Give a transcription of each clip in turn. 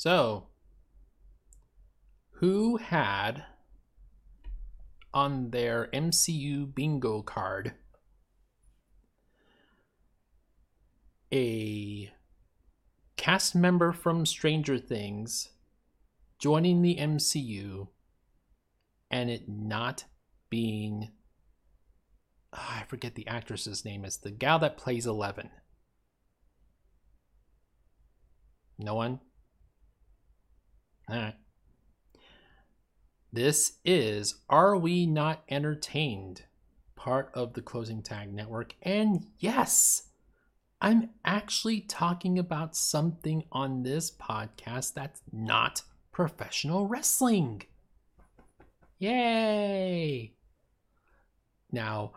So, who had on their MCU bingo card a cast member from Stranger Things joining the MCU and it not being oh, I forget the actress's name is the gal that plays 11 no one all right this is Are We Not Entertained? Part of the Closing Tag Network. And yes, I'm actually talking about something on this podcast that's not professional wrestling. Yay! Now,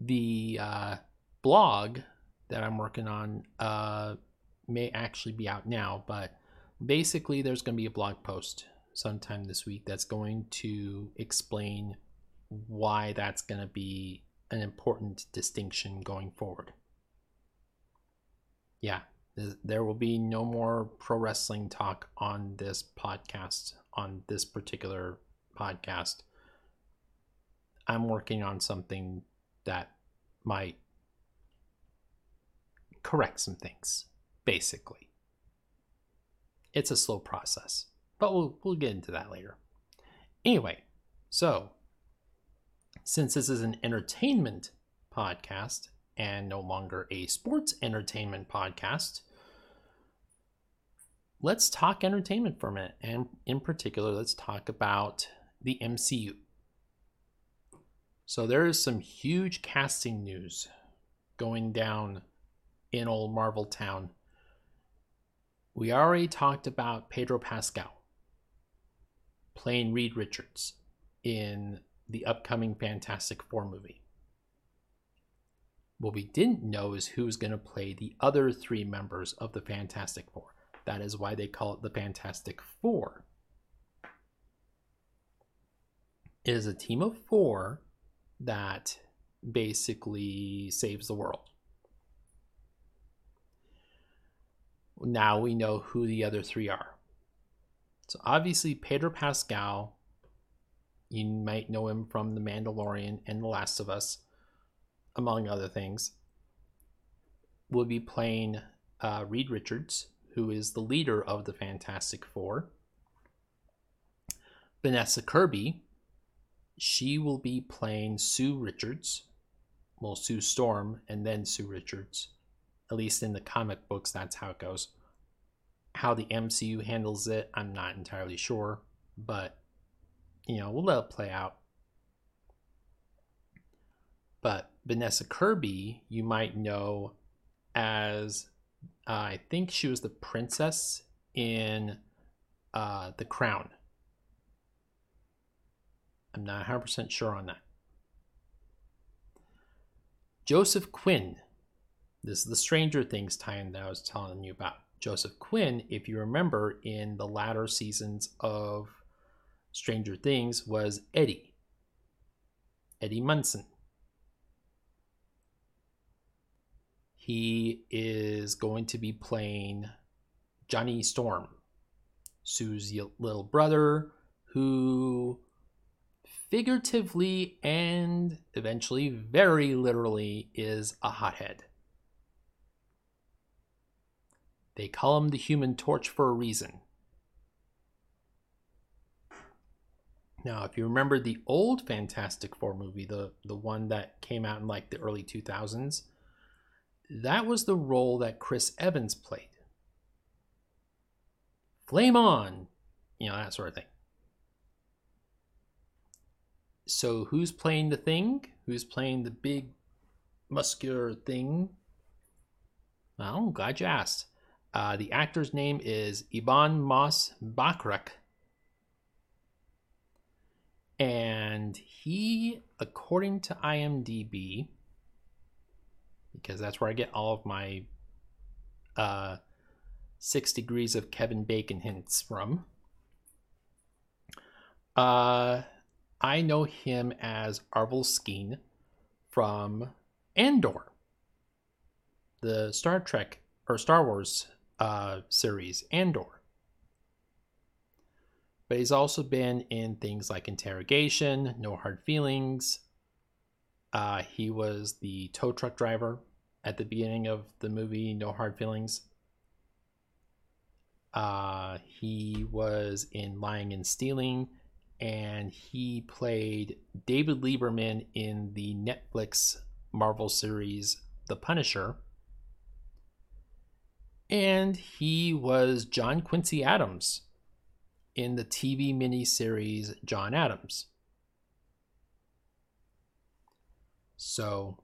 the uh, blog that I'm working on uh, may actually be out now, but basically, there's going to be a blog post sometime this week that's going to explain why that's going to be an important distinction going forward. Yeah, there will be no more pro wrestling talk on this podcast, on this particular podcast. I'm working on something that might correct some things, basically. It's a slow process. But we'll, we'll get into that later. Anyway, so since this is an entertainment podcast and no longer a sports entertainment podcast, let's talk entertainment for a minute. And in particular, let's talk about the MCU. So there is some huge casting news going down in old Marvel Town. We already talked about Pedro Pascal playing Reed Richards in the upcoming Fantastic Four movie. What we didn't know is who's going to play the other three members of the Fantastic Four. That is why they call it the Fantastic Four. It is a team of four that basically saves the world. Now we know who the other three are. So obviously Pedro Pascal, you might know him from The Mandalorian and The Last of Us, among other things, will be playing uh, Reed Richards, who is the leader of the Fantastic Four. Vanessa Kirby, she will be playing Sue Richards, well, Sue Storm, and then Sue Richards. At least in the comic books, that's how it goes. How the MCU handles it, I'm not entirely sure, but you know, we'll let it play out. But Vanessa Kirby, you might know as uh, I think she was the princess in uh, The Crown. I'm not 100% sure on that. Joseph Quinn. This is the Stranger Things tie-in that I was telling you about. Joseph Quinn, if you remember in the latter seasons of Stranger Things, was Eddie. Eddie Munson. He is going to be playing Johnny Storm, Sue's little brother, who figuratively and eventually very literally is a hothead. They call him the Human Torch for a reason. Now, if you remember the old Fantastic Four movie, the, the one that came out in like the early 2000s, that was the role that Chris Evans played. Flame on! You know, that sort of thing. So, who's playing the thing? Who's playing the big muscular thing? Well, I'm glad you asked. Uh, the actor's name is Ebon Moss Bachrach. And he, according to IMDb, because that's where I get all of my uh, six degrees of Kevin Bacon hints from, uh, I know him as Arvel Skeen from Andor, the Star Trek or Star Wars uh, series, Andor. But he's also been in things like Interrogation, No Hard Feelings. Uh, he was the tow truck driver at the beginning of the movie No Hard Feelings. Uh, he was in Lying and Stealing, and he played David Lieberman in the Netflix Marvel series The Punisher. And he was John Quincy Adams in the TV miniseries John Adams. So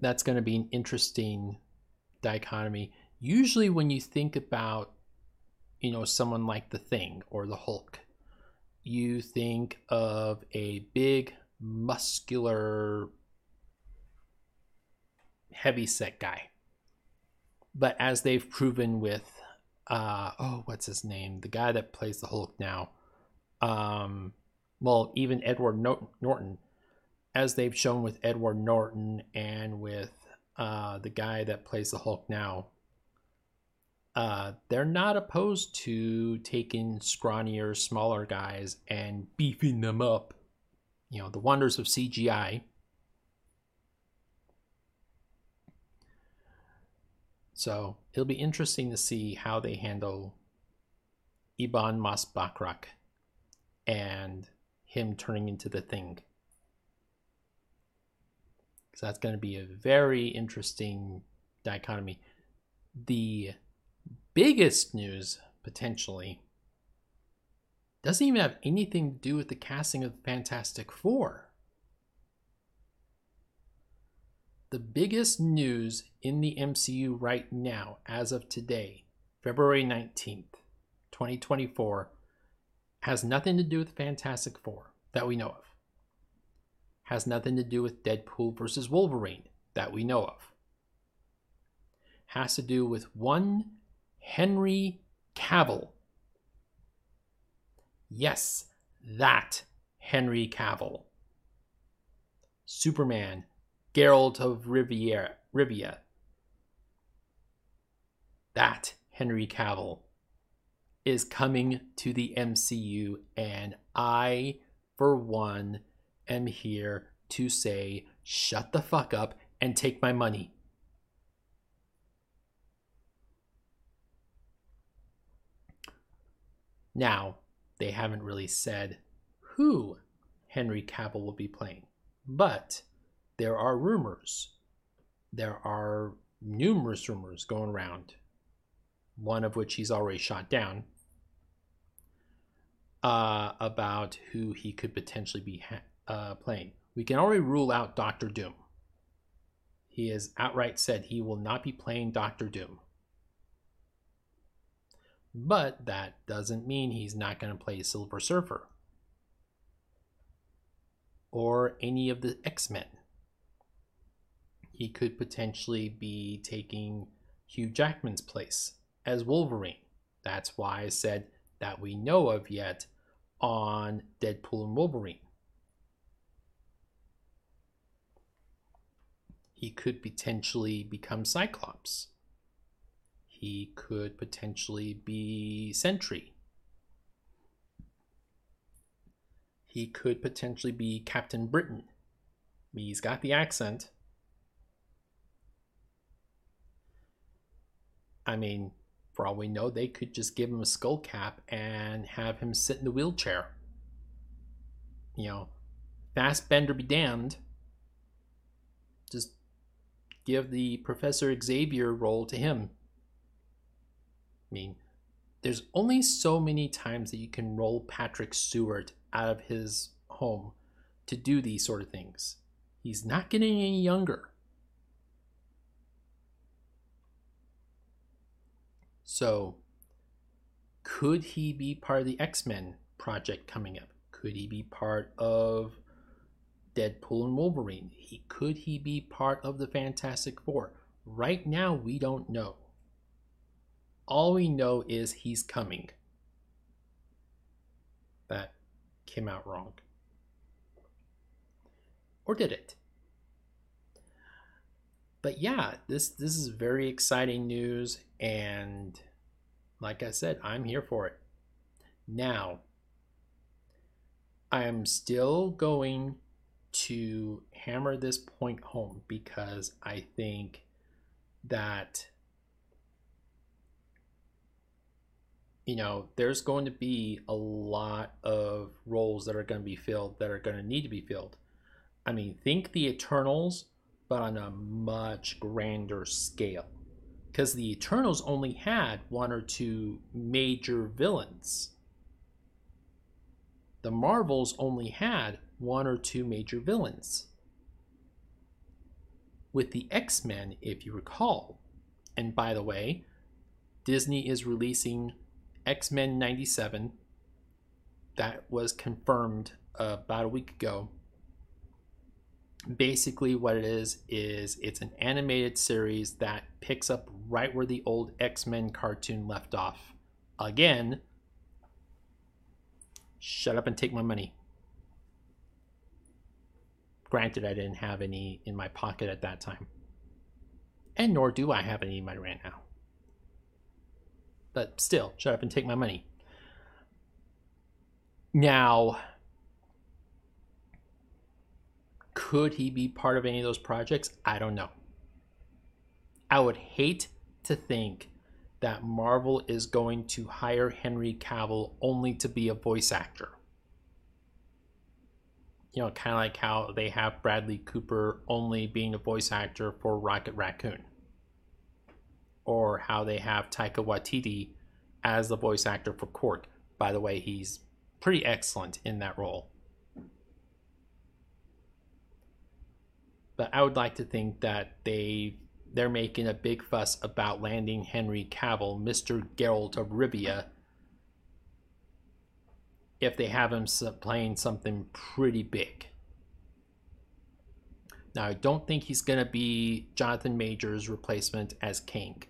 that's going to be an interesting dichotomy. Usually, when you think about, you know, someone like the Thing or the Hulk, you think of a big, muscular, heavy set guy. But as they've proven with, uh, oh, what's his name? The guy that plays the Hulk now. Um, well, even Edward Norton, as they've shown with Edward Norton and with uh, the guy that plays the Hulk now, uh, they're not opposed to taking scrawnier, smaller guys and beefing them up. You know, the wonders of CGI. So it'll be interesting to see how they handle Ebon Moss-Bachrach and him turning into the thing. So that's going to be a very interesting dichotomy. The biggest news, potentially, doesn't even have anything to do with the casting of the Fantastic Four. The biggest news in the MCU right now, as of today, February 19th, 2024, has nothing to do with Fantastic Four that we know of. Has nothing to do with Deadpool versus Wolverine that we know of. Has to do with one Henry Cavill. Yes, that Henry Cavill. Superman, Geralt of Riviera, Rivia. That Henry Cavill is coming to the MCU, and I, for one, am here to say, shut the fuck up and take my money. Now, they haven't really said who Henry Cavill will be playing, but there are rumors. There are numerous rumors going around, one of which he's already shot down, uh, about who he could potentially be ha- uh, playing. We can already rule out Doctor Doom. He has outright said he will not be playing Doctor Doom. But that doesn't mean he's not going to play Silver Surfer or any of the X Men. He could potentially be taking Hugh Jackman's place as Wolverine. That's why I said that we know of yet on Deadpool and Wolverine. He could potentially become Cyclops. He could potentially be Sentry. He could potentially be Captain Britain. He's got the accent. I mean, for all we know, they could just give him a skull cap and have him sit in the wheelchair. You know, Fassbender be damned. Just give the Professor Xavier role to him. I mean, there's only so many times that you can roll Patrick Stewart out of his home to do these sort of things. He's not getting any younger. So, could he be part of the X Men project coming up? Could he be part of Deadpool and Wolverine? He could he be part of the Fantastic Four? Right now, we don't know. All we know is he's coming. That came out wrong. Or did it? But yeah, this this is very exciting news, and like I said, I'm here for it. Now, I am still going to hammer this point home because I think that you know there's going to be a lot of roles that are going to be filled that are going to need to be filled. I mean, think the Eternals, but on a much grander scale. Because the Eternals only had one or two major villains. The Marvels only had one or two major villains. With the X Men, if you recall, and by the way, Disney is releasing X Men 97. That was confirmed uh, about a week ago. Basically, what it is, is it's an animated series that picks up right where the old X Men cartoon left off. Again, shut up and take my money. Granted, I didn't have any in my pocket at that time. And nor do I have any in my right now. But still, shut up and take my money. Now, could he be part of any of those projects? I don't know. I would hate to think that Marvel is going to hire Henry Cavill only to be a voice actor you know, kind of like how they have Bradley Cooper only being a voice actor for Rocket Raccoon, or how they have Taika Waititi as the voice actor for Korg. By the way, he's pretty excellent in that role. But I would like to think that they they're making a big fuss about landing Henry Cavill, Mr. Geralt of Rivia, if they have him playing something pretty big. Now, I don't think he's going to be Jonathan Majors' replacement as King.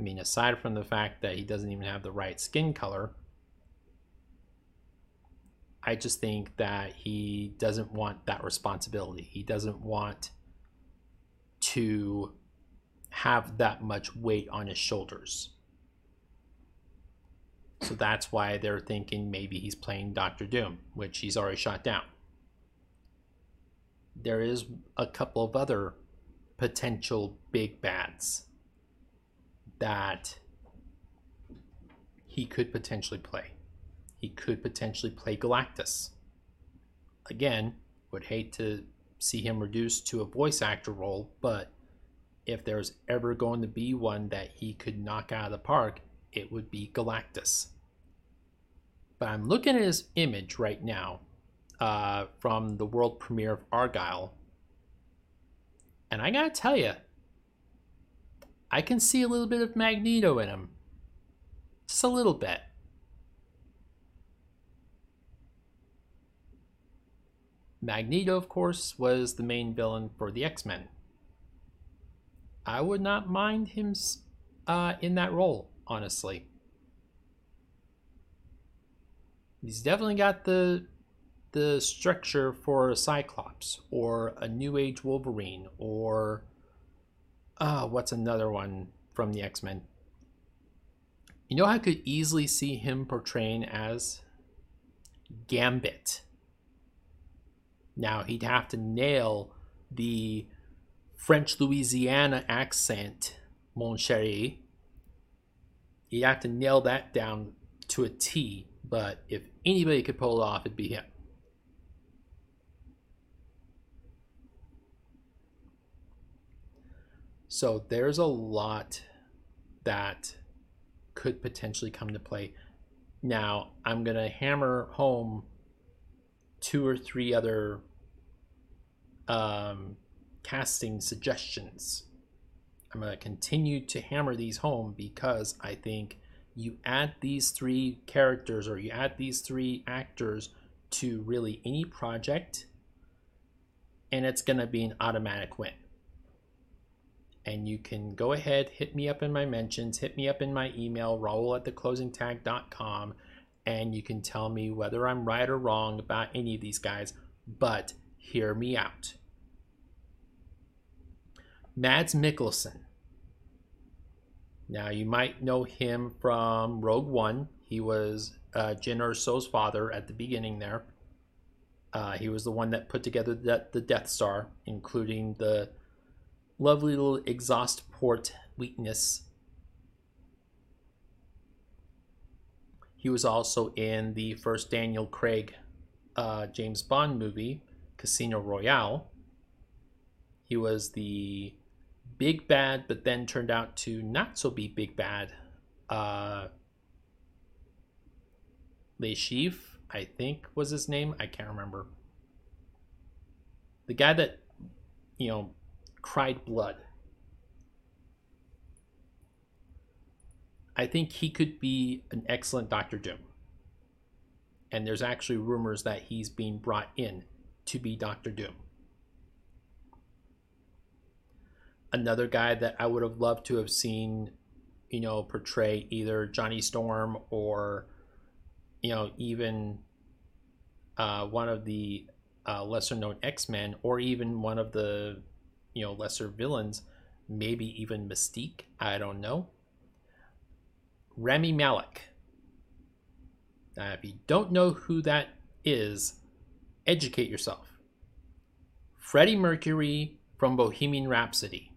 I mean, aside from the fact that he doesn't even have the right skin color, I just think that he doesn't want that responsibility. He doesn't want to have that much weight on his shoulders. So that's why they're thinking maybe he's playing Doctor Doom, which he's already shot down. There is a couple of other potential big bats that he could potentially play. He could potentially play Galactus. Again, would hate to see him reduced to a voice actor role, but if there's ever going to be one that he could knock out of the park, it would be Galactus. But I'm looking at his image right now uh, from the world premiere of Argylle, And I gotta tell you, I can see a little bit of Magneto in him. Just a little bit. Magneto, of course, was the main villain for the X Men. I would not mind him uh, in that role, honestly. He's definitely got the the structure for a Cyclops or a New Age Wolverine or uh, what's another one from the X Men? You know, I could easily see him portraying as Gambit. Now he'd have to nail the French Louisiana accent, mon chéri. He'd have to nail that down to a T but if anybody could pull it off, it'd be him. So there's a lot that could potentially come to play. Now, I'm going to hammer home two or three other um, casting suggestions. I'm going to continue to hammer these home because I think you add these three characters or you add these three actors to really any project and it's going to be an automatic win and you can go ahead hit me up in my mentions hit me up in my email raul at theclosingtag.com and you can tell me whether i'm right or wrong about any of these guys but hear me out Mads Mikkelsen. Now, you might know him from Rogue One. He was uh, Jyn Erso's father at the beginning there. Uh, he was the one that put together the, the Death Star, including the lovely little exhaust port weakness. He was also in the first Daniel Craig uh, James Bond movie, Casino Royale. He was the big bad, but then turned out to not so be big bad. Uh, Le Chiffre, I think was his name. I can't remember. The guy that, you know, cried blood. I think he could be an excellent Doctor Doom. And there's actually rumors that he's being brought in to be Doctor Doom. Another guy that I would have loved to have seen, you know, portray either Johnny Storm or, you know, even uh, one of the uh, lesser known X Men or even one of the, you know, lesser villains, maybe even Mystique. I don't know. Rami Malek. Now, if you don't know who that is, educate yourself. Freddie Mercury from Bohemian Rhapsody.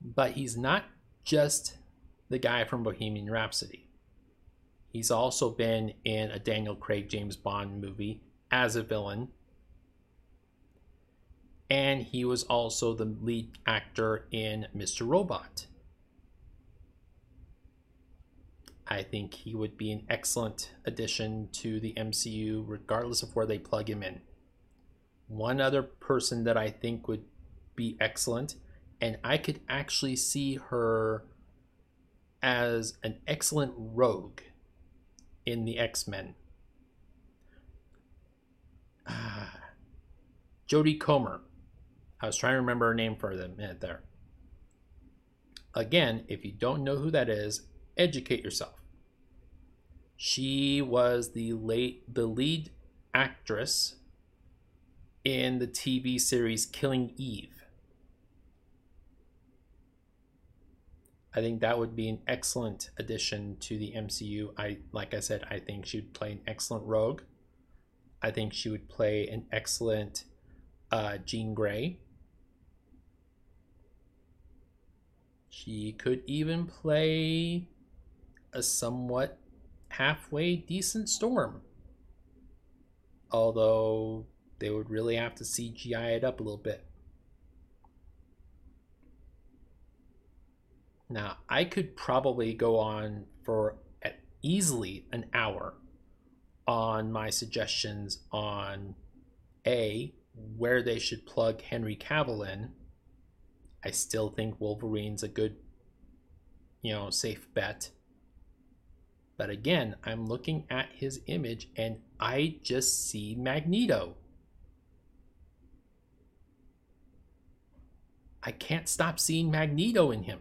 But he's not just the guy from Bohemian Rhapsody. He's also been in a Daniel Craig James Bond movie as a villain. And he was also the lead actor in Mr. Robot. I think he would be an excellent addition to the MCU, regardless of where they plug him in. One other person that I think would be excellent and I could actually see her as an excellent rogue in the X Men. Ah, Jodie Comer. I was trying to remember her name for a minute there. Again, if you don't know who that is, educate yourself. She was the late the lead actress in the TV series Killing Eve. I think that would be an excellent addition to the MCU. I like I said, I think she would play an excellent Rogue. I think she would play an excellent uh, Jean Grey. She could even play a somewhat halfway decent Storm. Although they would really have to CGI it up a little bit. Now, I could probably go on for easily an hour on my suggestions on A, where they should plug Henry Cavill in. I still think Wolverine's a good, you know, safe bet. But again, I'm looking at his image and I just see Magneto. I can't stop seeing Magneto in him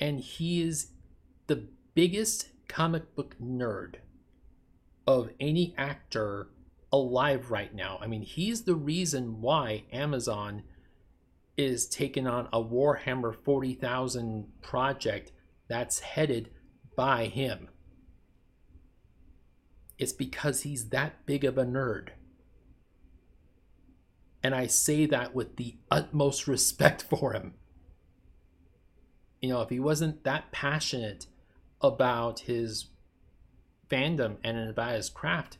and he is the biggest comic book nerd of any actor alive right now. I mean, he's the reason why Amazon is taking on a Warhammer 40,000 project that's headed by him. It's because he's that big of a nerd. And I say that with the utmost respect for him you know, if he wasn't that passionate about his fandom and about his craft,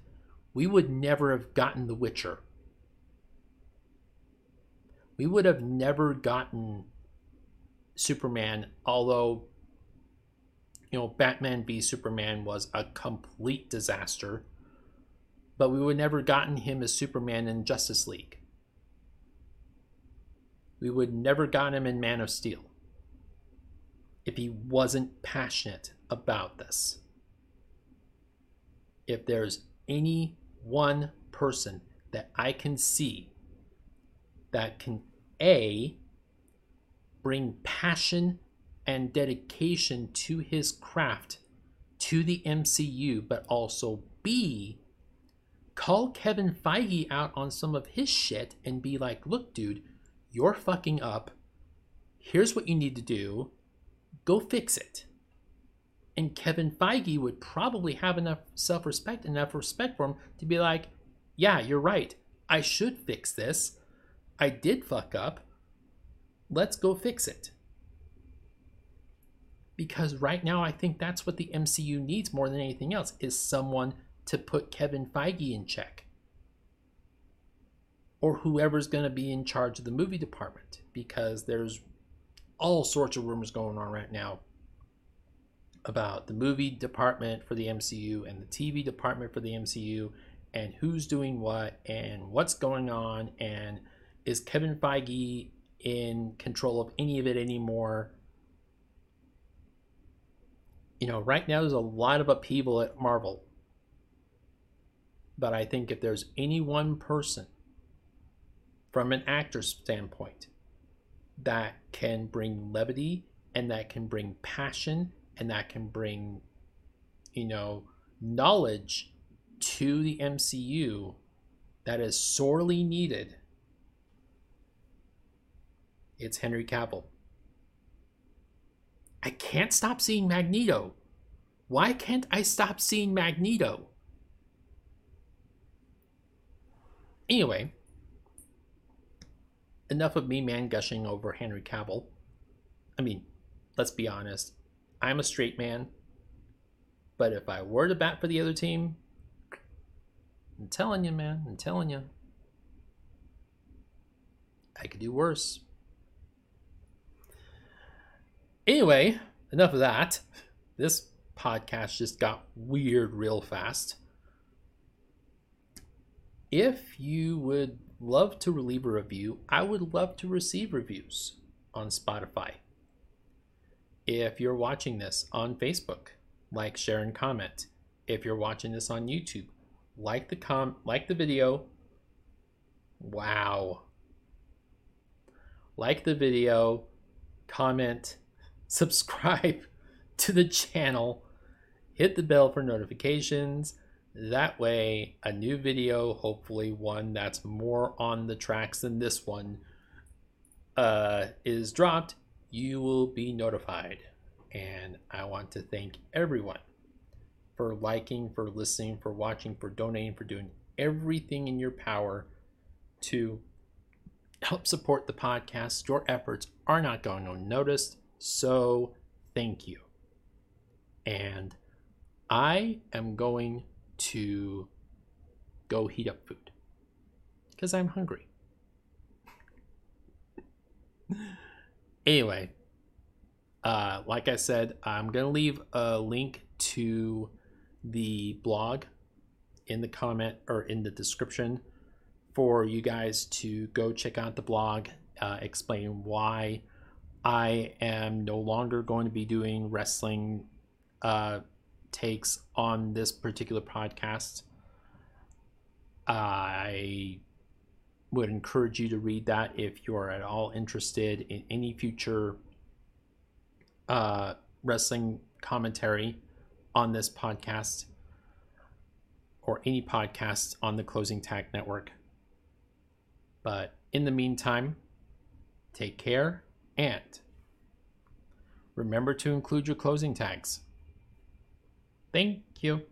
we would never have gotten The Witcher. We would have never gotten Superman, although, you know, Batman v Superman was a complete disaster. But we would never gotten him as Superman in Justice League. We would never gotten him in Man of Steel if he wasn't passionate about this. If there's any one person that I can see that can A, bring passion and dedication to his craft to the MCU, but also B, call Kevin Feige out on some of his shit and be like, look, dude, you're fucking up. Here's what you need to do. Go fix it. And Kevin Feige would probably have enough self respect, enough respect for him to be like, yeah, you're right. I should fix this. I did fuck up. Let's go fix it. Because right now, I think that's what the MCU needs more than anything else is someone to put Kevin Feige in check. Or whoever's going to be in charge of the movie department. Because there's all sorts of rumors going on right now about the movie department for the MCU and the TV department for the MCU and who's doing what and what's going on and is Kevin Feige in control of any of it anymore? You know, right now there's a lot of upheaval at Marvel. But I think if there's any one person from an actor's standpoint that can bring levity and that can bring passion and that can bring, you know, knowledge to the MCU that is sorely needed, it's Henry Cavill. I can't stop seeing Magneto. Why can't I stop seeing Magneto? Anyway, enough of me man gushing over Henry Cavill. I mean, let's be honest. I'm a straight man. But if I were to bat for the other team, I'm telling you, man. I'm telling you. I could do worse. Anyway, enough of that. This podcast just got weird real fast. If you would love to leave a review, I would love to receive reviews on Spotify. If you're watching this on Facebook, like, share, and comment. If you're watching this on YouTube, like the com like the video. Wow. Like the video, comment, subscribe to the channel, hit the bell for notifications. That way, a new video, hopefully one that's more on the tracks than this one, uh, is dropped, you will be notified. And I want to thank everyone for liking, for listening, for watching, for donating, for doing everything in your power to help support the podcast. Your efforts are not going unnoticed. So thank you. And I am going to go heat up food because I'm hungry. anyway, uh, like I said, I'm going to leave a link to the blog in the comment or in the description for you guys to go check out the blog, uh, explain why I am no longer going to be doing wrestling uh, takes on this particular podcast. I would encourage you to read that if you're at all interested in any future uh, wrestling commentary on this podcast or any podcast on the Closing Tag Network. But in the meantime, take care and remember to include your closing tags. Thank you.